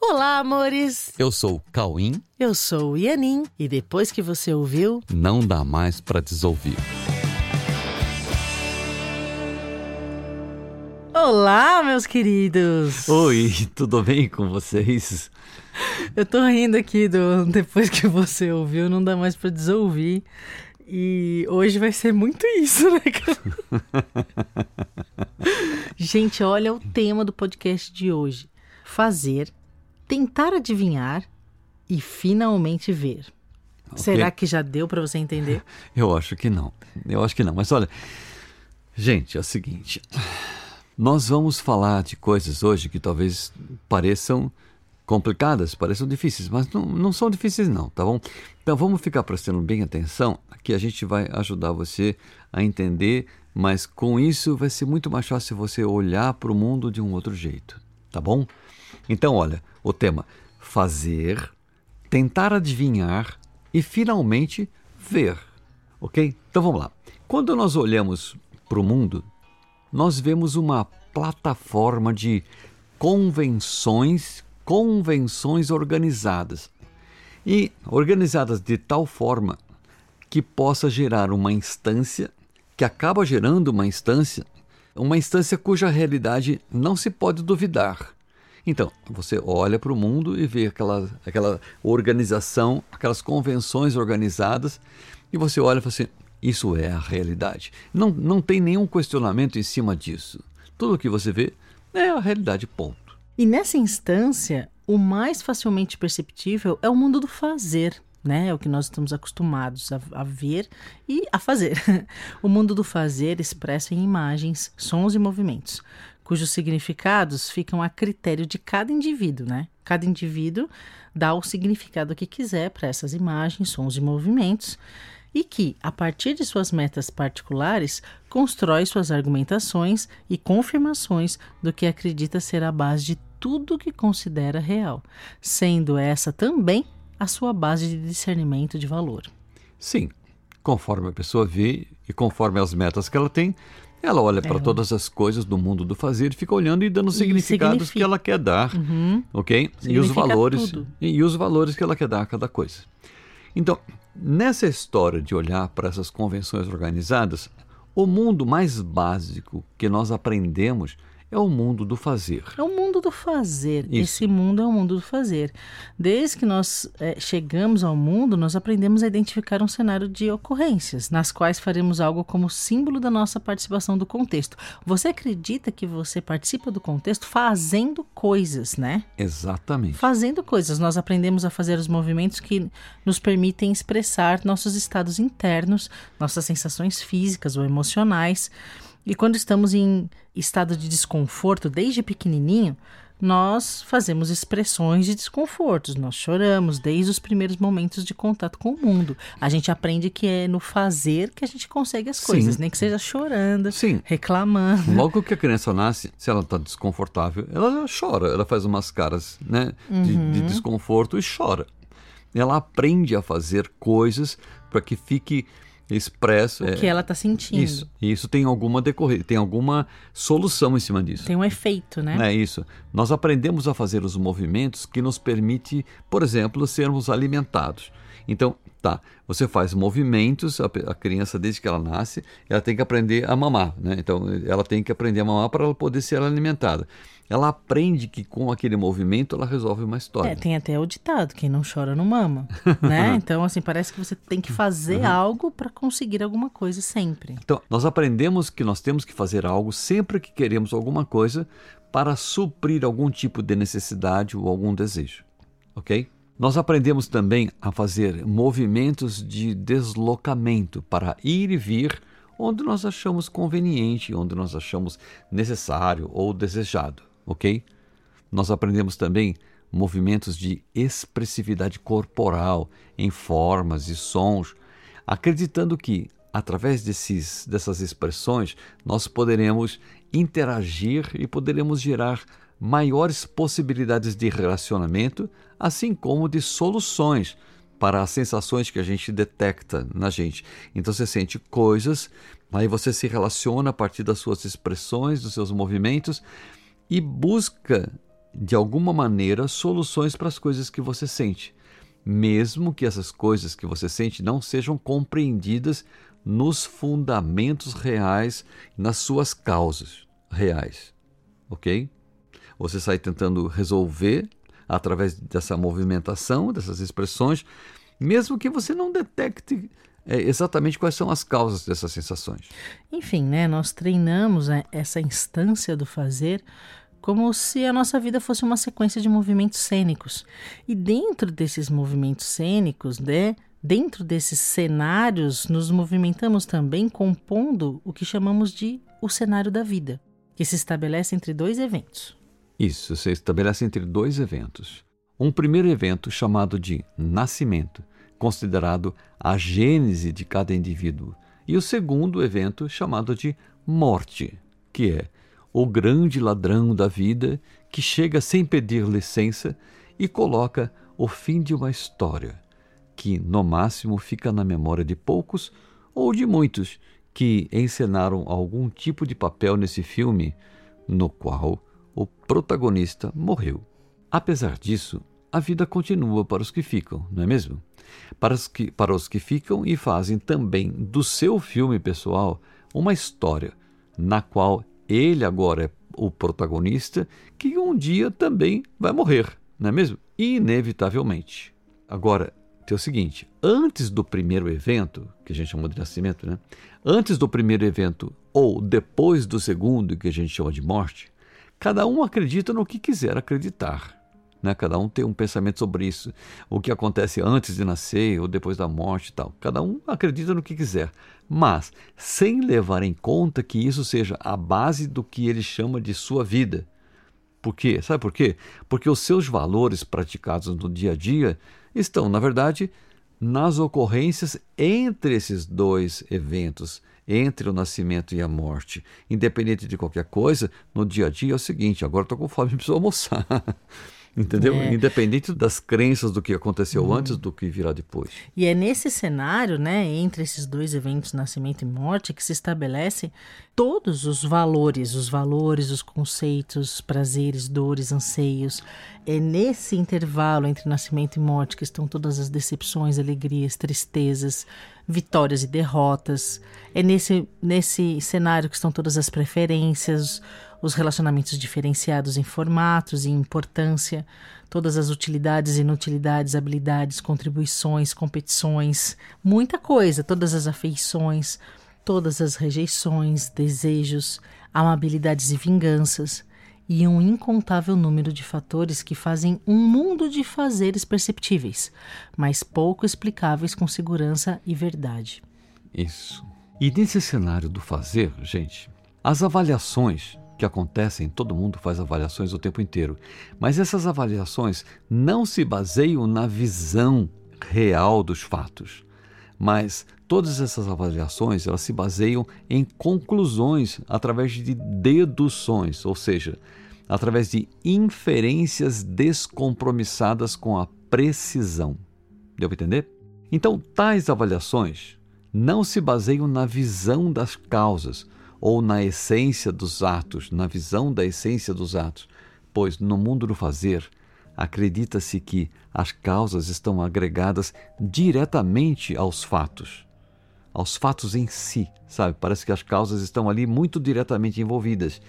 Olá, amores! Eu sou o Cauim. Eu sou o Ianin. E depois que você ouviu, Não dá mais pra desouvir. Olá, meus queridos! Oi, tudo bem com vocês? Eu tô rindo aqui do depois que você ouviu, não dá mais pra desouvir. E hoje vai ser muito isso, né, cara? Gente, olha o tema do podcast de hoje: fazer, tentar adivinhar e finalmente ver. Será que já deu pra você entender? Eu acho que não. Eu acho que não. Mas olha, gente, é o seguinte. Nós vamos falar de coisas hoje que talvez pareçam complicadas, pareçam difíceis, mas não, não são difíceis não, tá bom? Então vamos ficar prestando bem atenção, que a gente vai ajudar você a entender, mas com isso vai ser muito mais fácil você olhar para o mundo de um outro jeito, tá bom? Então olha, o tema fazer, tentar adivinhar e finalmente ver, ok? Então vamos lá. Quando nós olhamos para o mundo, nós vemos uma plataforma de convenções, convenções organizadas. E organizadas de tal forma que possa gerar uma instância, que acaba gerando uma instância, uma instância cuja realidade não se pode duvidar. Então, você olha para o mundo e vê aquela, aquela organização, aquelas convenções organizadas, e você olha e fala assim: isso é a realidade. Não, não tem nenhum questionamento em cima disso. Tudo o que você vê é a realidade, ponto. E nessa instância, o mais facilmente perceptível é o mundo do fazer. Né? É o que nós estamos acostumados a, a ver e a fazer. o mundo do fazer expressa em imagens, sons e movimentos, cujos significados ficam a critério de cada indivíduo, né? Cada indivíduo dá o significado que quiser para essas imagens, sons e movimentos e que, a partir de suas metas particulares, constrói suas argumentações e confirmações do que acredita ser a base de tudo que considera real, sendo essa também a sua base de discernimento de valor. Sim, conforme a pessoa vê e conforme as metas que ela tem, ela olha para todas as coisas do mundo do fazer e fica olhando e dando significados significa. que ela quer dar, uhum. ok? Significa e os valores tudo. e os valores que ela quer dar a cada coisa. Então, nessa história de olhar para essas convenções organizadas, o mundo mais básico que nós aprendemos é o mundo do fazer. É o mundo do fazer. Isso. Esse mundo é o mundo do fazer. Desde que nós é, chegamos ao mundo, nós aprendemos a identificar um cenário de ocorrências, nas quais faremos algo como símbolo da nossa participação do contexto. Você acredita que você participa do contexto fazendo coisas, né? Exatamente. Fazendo coisas. Nós aprendemos a fazer os movimentos que nos permitem expressar nossos estados internos, nossas sensações físicas ou emocionais. E quando estamos em estado de desconforto desde pequenininho, nós fazemos expressões de desconfortos, nós choramos desde os primeiros momentos de contato com o mundo. A gente aprende que é no fazer que a gente consegue as coisas, Sim. nem que seja chorando, Sim. reclamando. Logo que a criança nasce, se ela está desconfortável, ela chora, ela faz umas caras né, de, de desconforto e chora. Ela aprende a fazer coisas para que fique expresso. O é, que ela está sentindo. Isso. E isso tem alguma decorrer, tem alguma solução em cima disso. Tem um efeito, né? É isso. Nós aprendemos a fazer os movimentos que nos permite, por exemplo, sermos alimentados. Então, tá, você faz movimentos, a, a criança desde que ela nasce, ela tem que aprender a mamar, né? Então, ela tem que aprender a mamar para ela poder ser alimentada. Ela aprende que com aquele movimento ela resolve uma história. É, tem até o ditado, quem não chora não mama, né? Então, assim, parece que você tem que fazer algo para conseguir alguma coisa sempre. Então, nós aprendemos que nós temos que fazer algo sempre que queremos alguma coisa para suprir algum tipo de necessidade ou algum desejo, ok? Nós aprendemos também a fazer movimentos de deslocamento para ir e vir onde nós achamos conveniente, onde nós achamos necessário ou desejado, ok? Nós aprendemos também movimentos de expressividade corporal em formas e sons, acreditando que através desses, dessas expressões nós poderemos interagir e poderemos gerar maiores possibilidades de relacionamento, assim como de soluções para as sensações que a gente detecta na gente. Então você sente coisas, aí você se relaciona a partir das suas expressões, dos seus movimentos e busca de alguma maneira, soluções para as coisas que você sente, mesmo que essas coisas que você sente não sejam compreendidas nos fundamentos reais, nas suas causas reais. Ok? Você sai tentando resolver através dessa movimentação, dessas expressões, mesmo que você não detecte é, exatamente quais são as causas dessas sensações. Enfim, né, nós treinamos é, essa instância do fazer como se a nossa vida fosse uma sequência de movimentos cênicos. E dentro desses movimentos cênicos, né, dentro desses cenários, nos movimentamos também compondo o que chamamos de o cenário da vida, que se estabelece entre dois eventos. Isso, se estabelece entre dois eventos. Um primeiro evento chamado de nascimento, considerado a gênese de cada indivíduo, e o segundo evento chamado de morte, que é o grande ladrão da vida que chega sem pedir licença e coloca o fim de uma história, que no máximo fica na memória de poucos ou de muitos que encenaram algum tipo de papel nesse filme no qual o protagonista morreu. Apesar disso, a vida continua para os que ficam, não é mesmo? Para os que, para os que ficam e fazem também do seu filme pessoal uma história na qual ele agora é o protagonista que um dia também vai morrer, não é mesmo? Inevitavelmente. Agora, tem o seguinte: antes do primeiro evento, que a gente chama de nascimento, né? Antes do primeiro evento ou depois do segundo, que a gente chama de morte, Cada um acredita no que quiser acreditar. Né? Cada um tem um pensamento sobre isso. O que acontece antes de nascer ou depois da morte e tal. Cada um acredita no que quiser. Mas sem levar em conta que isso seja a base do que ele chama de sua vida. Por quê? Sabe por quê? Porque os seus valores praticados no dia a dia estão, na verdade, nas ocorrências entre esses dois eventos, entre o nascimento e a morte. Independente de qualquer coisa, no dia a dia é o seguinte: agora estou com fome, preciso almoçar. Entendeu? É. Independente das crenças do que aconteceu uhum. antes do que virá depois. E é nesse cenário, né, entre esses dois eventos, nascimento e morte, que se estabelece todos os valores, os valores, os conceitos, prazeres, dores, anseios. É nesse intervalo entre nascimento e morte que estão todas as decepções, alegrias, tristezas, vitórias e derrotas. É nesse, nesse cenário que estão todas as preferências, os relacionamentos diferenciados em formatos e importância, todas as utilidades, inutilidades, habilidades, contribuições, competições, muita coisa, todas as afeições, todas as rejeições, desejos, amabilidades e vinganças, e um incontável número de fatores que fazem um mundo de fazeres perceptíveis, mas pouco explicáveis com segurança e verdade. Isso. E nesse cenário do fazer, gente, as avaliações que acontecem, todo mundo faz avaliações o tempo inteiro, mas essas avaliações não se baseiam na visão real dos fatos, mas todas essas avaliações elas se baseiam em conclusões através de deduções, ou seja, através de inferências descompromissadas com a precisão. Deu para entender? Então, tais avaliações não se baseiam na visão das causas, ou na essência dos atos, na visão da essência dos atos, pois no mundo do fazer acredita-se que as causas estão agregadas diretamente aos fatos, aos fatos em si, sabe? Parece que as causas estão ali muito diretamente envolvidas,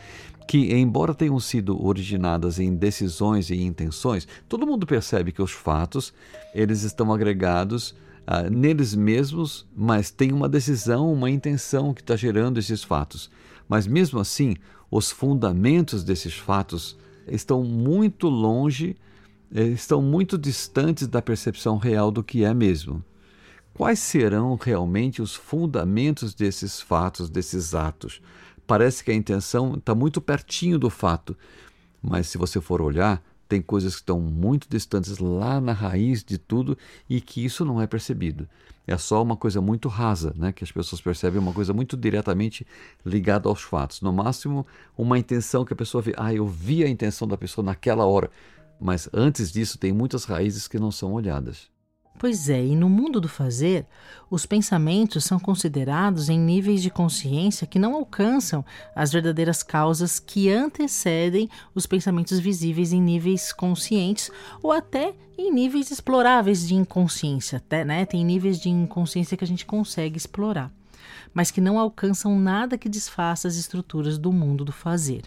que embora tenham sido originadas em decisões e intenções, todo mundo percebe que os fatos eles estão agregados ah, neles mesmos, mas tem uma decisão, uma intenção que está gerando esses fatos. Mas mesmo assim, os fundamentos desses fatos estão muito longe, eh, estão muito distantes da percepção real do que é mesmo. Quais serão realmente os fundamentos desses fatos, desses atos? Parece que a intenção está muito pertinho do fato, mas se você for olhar, tem coisas que estão muito distantes lá na raiz de tudo e que isso não é percebido. É só uma coisa muito rasa, né? que as pessoas percebem uma coisa muito diretamente ligada aos fatos. No máximo, uma intenção que a pessoa vê. Ah, eu vi a intenção da pessoa naquela hora. Mas antes disso, tem muitas raízes que não são olhadas. Pois é, e no mundo do fazer, os pensamentos são considerados em níveis de consciência que não alcançam as verdadeiras causas que antecedem os pensamentos visíveis em níveis conscientes ou até em níveis exploráveis de inconsciência, até, né? Tem níveis de inconsciência que a gente consegue explorar, mas que não alcançam nada que desfaça as estruturas do mundo do fazer,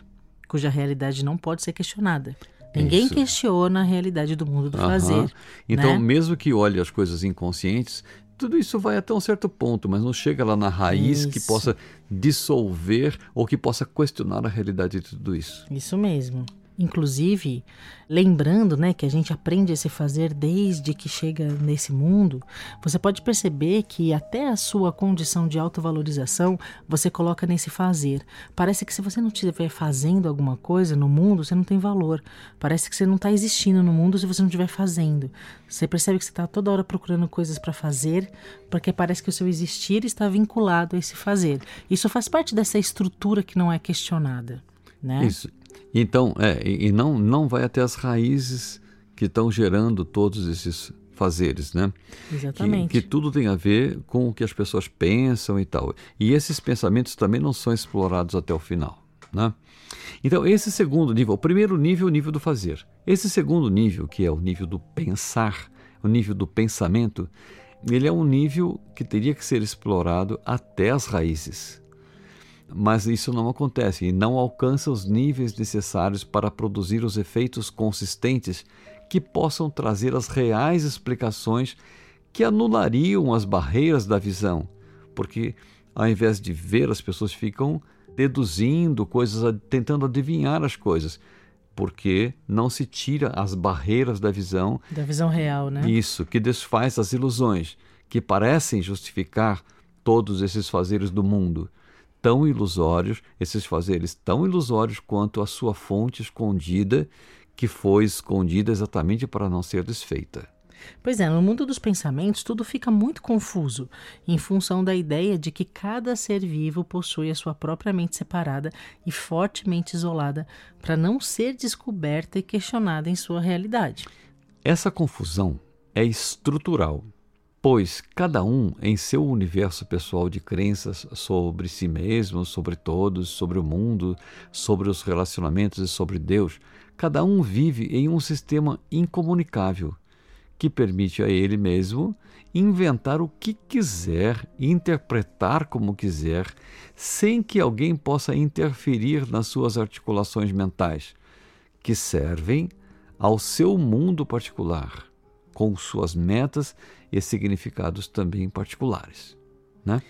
cuja realidade não pode ser questionada. Ninguém Isso. questiona a realidade do mundo do fazer. Então, né? mesmo que olhe as coisas inconscientes, tudo isso vai até um certo ponto, mas não chega lá na raiz isso. que possa dissolver ou que possa questionar a realidade de tudo isso. Isso mesmo. Inclusive, lembrando né, que a gente aprende a se fazer desde que chega nesse mundo, você pode perceber que até a sua condição de autovalorização você coloca nesse fazer. Parece que se você não estiver fazendo alguma coisa no mundo, você não tem valor. Parece que você não está existindo no mundo se você não estiver fazendo. Você percebe que você está toda hora procurando coisas para fazer, porque parece que o seu existir está vinculado a esse fazer. Isso faz parte dessa estrutura que não é questionada. Né? Isso. Então, é, e não, não vai até as raízes que estão gerando todos esses fazeres, né? Exatamente. Que, que, tudo tem a ver com o que as pessoas pensam e tal. E esses pensamentos também não são explorados até o final, né? Então, esse segundo nível, o primeiro nível é o nível do fazer. Esse segundo nível, que é o nível do pensar, o nível do pensamento, ele é um nível que teria que ser explorado até as raízes mas isso não acontece e não alcança os níveis necessários para produzir os efeitos consistentes que possam trazer as reais explicações que anulariam as barreiras da visão, porque ao invés de ver, as pessoas ficam deduzindo coisas, tentando adivinhar as coisas, porque não se tira as barreiras da visão. Da visão real, né? Isso, que desfaz as ilusões, que parecem justificar todos esses fazeres do mundo tão ilusórios, esses fazeres tão ilusórios quanto a sua fonte escondida, que foi escondida exatamente para não ser desfeita. Pois é, no mundo dos pensamentos tudo fica muito confuso, em função da ideia de que cada ser vivo possui a sua própria mente separada e fortemente isolada para não ser descoberta e questionada em sua realidade. Essa confusão é estrutural pois cada um, em seu universo pessoal de crenças sobre si mesmo, sobre todos, sobre o mundo, sobre os relacionamentos e sobre Deus, cada um vive em um sistema incomunicável que permite a ele mesmo inventar o que quiser, interpretar como quiser, sem que alguém possa interferir nas suas articulações mentais, que servem ao seu mundo particular com suas metas e significados também particulares, né?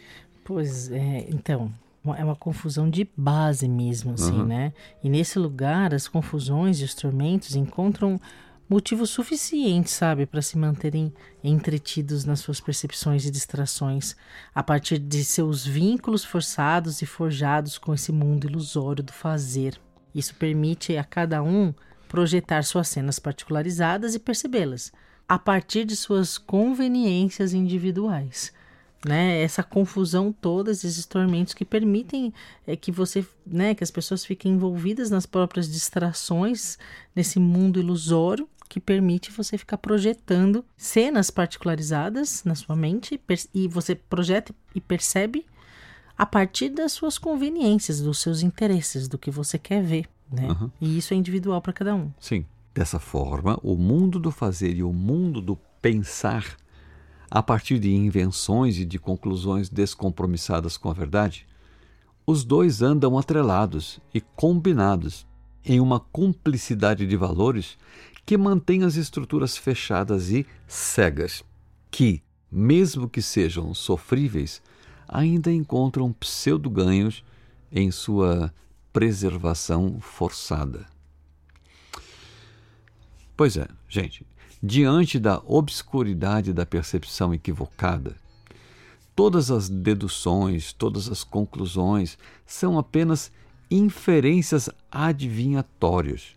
Pois é, então, é uma confusão de base mesmo, assim, uhum. né? E nesse lugar, as confusões e os tormentos encontram motivos suficientes, sabe, para se manterem entretidos nas suas percepções e distrações, a partir de seus vínculos forçados e forjados com esse mundo ilusório do fazer. Isso permite a cada um projetar suas cenas particularizadas e percebê-las, a partir de suas conveniências individuais. Né, essa confusão toda, esses tormentos que permitem é, que você, né, que as pessoas fiquem envolvidas nas próprias distrações nesse mundo ilusório que permite você ficar projetando cenas particularizadas na sua mente e você projeta e percebe a partir das suas conveniências, dos seus interesses, do que você quer ver, né? Uhum. E isso é individual para cada um. Sim. Dessa forma, o mundo do fazer e o mundo do pensar, a partir de invenções e de conclusões descompromissadas com a verdade, os dois andam atrelados e combinados em uma cumplicidade de valores que mantém as estruturas fechadas e cegas, que, mesmo que sejam sofríveis, ainda encontram pseudo-ganhos em sua preservação forçada. Pois é, gente, diante da obscuridade da percepção equivocada, todas as deduções, todas as conclusões são apenas inferências adivinhatórias.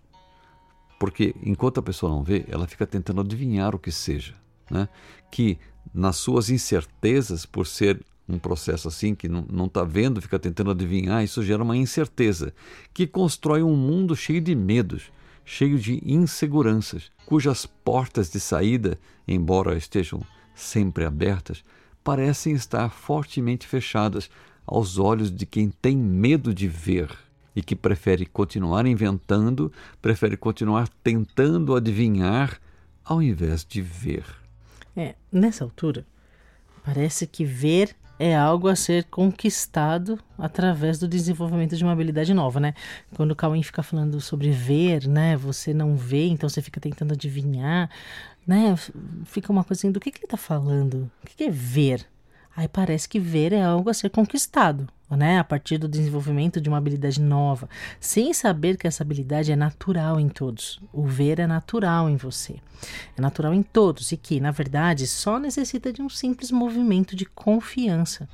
Porque enquanto a pessoa não vê, ela fica tentando adivinhar o que seja. Né? Que nas suas incertezas, por ser um processo assim que não está vendo, fica tentando adivinhar, isso gera uma incerteza que constrói um mundo cheio de medos cheio de inseguranças, cujas portas de saída, embora estejam sempre abertas, parecem estar fortemente fechadas aos olhos de quem tem medo de ver e que prefere continuar inventando, prefere continuar tentando adivinhar ao invés de ver. É, nessa altura, parece que ver é algo a ser conquistado através do desenvolvimento de uma habilidade nova, né? Quando o Cauim fica falando sobre ver, né? Você não vê, então você fica tentando adivinhar, né? Fica uma coisa assim, do que, que ele está falando? O que, que é ver? Aí parece que ver é algo a ser conquistado, né? A partir do desenvolvimento de uma habilidade nova, sem saber que essa habilidade é natural em todos. O ver é natural em você, é natural em todos e que, na verdade, só necessita de um simples movimento de confiança.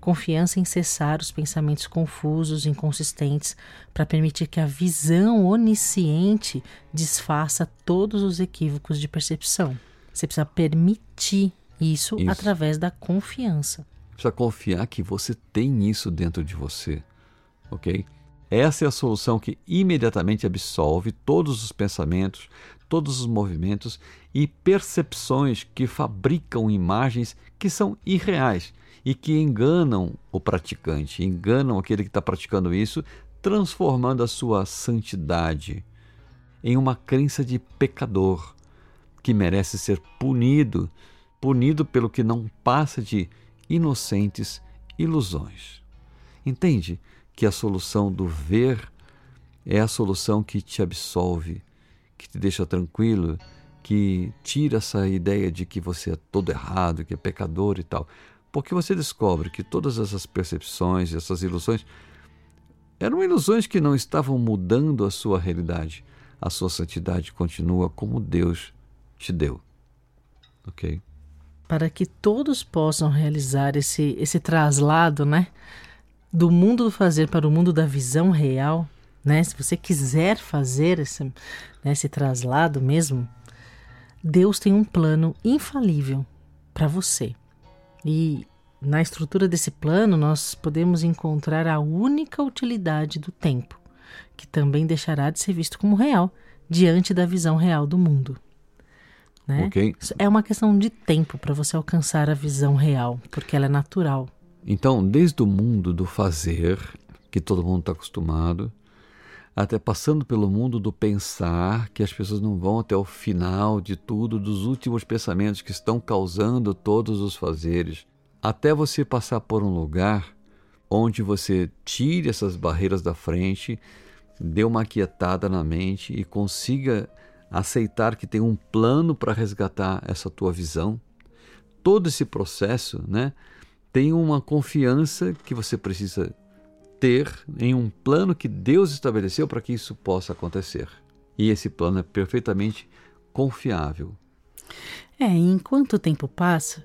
Confiança em cessar os pensamentos confusos, inconsistentes, para permitir que a visão onisciente desfaça todos os equívocos de percepção. Você precisa permitir isso, isso, através da confiança. Precisa confiar que você tem isso dentro de você, ok? Essa é a solução que imediatamente absolve todos os pensamentos, todos os movimentos e percepções que fabricam imagens que são irreais e que enganam o praticante, enganam aquele que está praticando isso, transformando a sua santidade em uma crença de pecador que merece ser punido punido pelo que não passa de inocentes ilusões. Entende que a solução do ver é a solução que te absolve, que te deixa tranquilo, que tira essa ideia de que você é todo errado, que é pecador e tal. Porque você descobre que todas essas percepções, essas ilusões, eram ilusões que não estavam mudando a sua realidade. A sua santidade continua como Deus te deu. Ok? Para que todos possam realizar esse, esse traslado, né? Do mundo do fazer para o mundo da visão real, né? Se você quiser fazer esse, né, esse traslado mesmo, Deus tem um plano infalível para você. E na estrutura desse plano, nós podemos encontrar a única utilidade do tempo, que também deixará de ser visto como real diante da visão real do mundo. Né? Okay. É uma questão de tempo para você alcançar a visão real, porque ela é natural. Então, desde o mundo do fazer, que todo mundo está acostumado, até passando pelo mundo do pensar, que as pessoas não vão até o final de tudo, dos últimos pensamentos que estão causando todos os fazeres, até você passar por um lugar onde você tire essas barreiras da frente, dê uma quietada na mente e consiga aceitar que tem um plano para resgatar essa tua visão. Todo esse processo, né, tem uma confiança que você precisa ter em um plano que Deus estabeleceu para que isso possa acontecer. E esse plano é perfeitamente confiável. É, enquanto o tempo passa,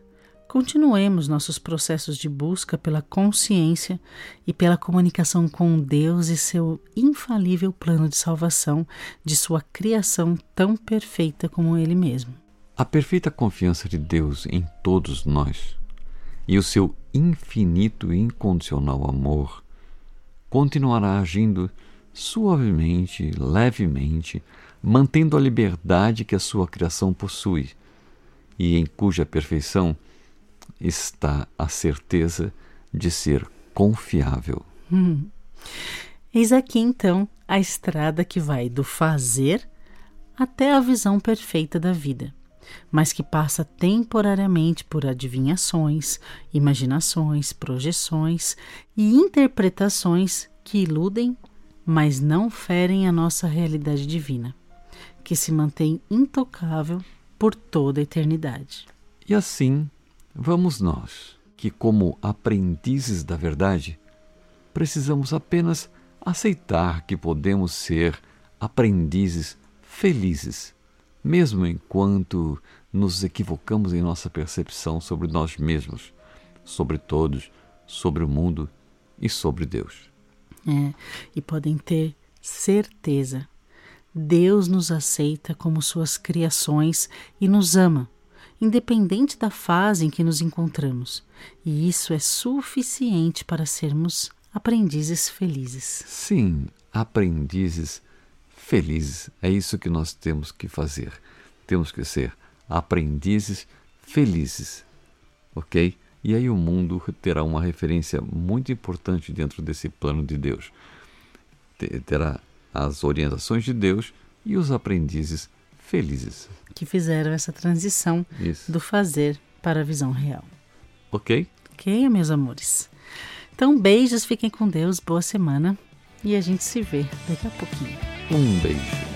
Continuemos nossos processos de busca pela consciência e pela comunicação com Deus e seu infalível plano de salvação de sua criação tão perfeita como Ele mesmo. A perfeita confiança de Deus em todos nós e o seu infinito e incondicional amor continuará agindo suavemente, levemente, mantendo a liberdade que a sua criação possui e em cuja perfeição está a certeza de ser confiável. Hum. Eis aqui então a estrada que vai do fazer até a visão perfeita da vida, mas que passa temporariamente por adivinhações, imaginações, projeções e interpretações que iludem, mas não ferem a nossa realidade divina, que se mantém intocável por toda a eternidade. E assim Vamos nós, que, como aprendizes da verdade, precisamos apenas aceitar que podemos ser aprendizes felizes, mesmo enquanto nos equivocamos em nossa percepção sobre nós mesmos, sobre todos, sobre o mundo e sobre Deus. É, e podem ter certeza. Deus nos aceita como suas criações e nos ama independente da fase em que nos encontramos, e isso é suficiente para sermos aprendizes felizes. Sim, aprendizes felizes. É isso que nós temos que fazer. Temos que ser aprendizes felizes, ok? E aí o mundo terá uma referência muito importante dentro desse plano de Deus. Terá as orientações de Deus e os aprendizes felizes. Que fizeram essa transição Isso. do fazer para a visão real. Ok? Ok, meus amores? Então, beijos, fiquem com Deus, boa semana e a gente se vê daqui a pouquinho. Um beijo.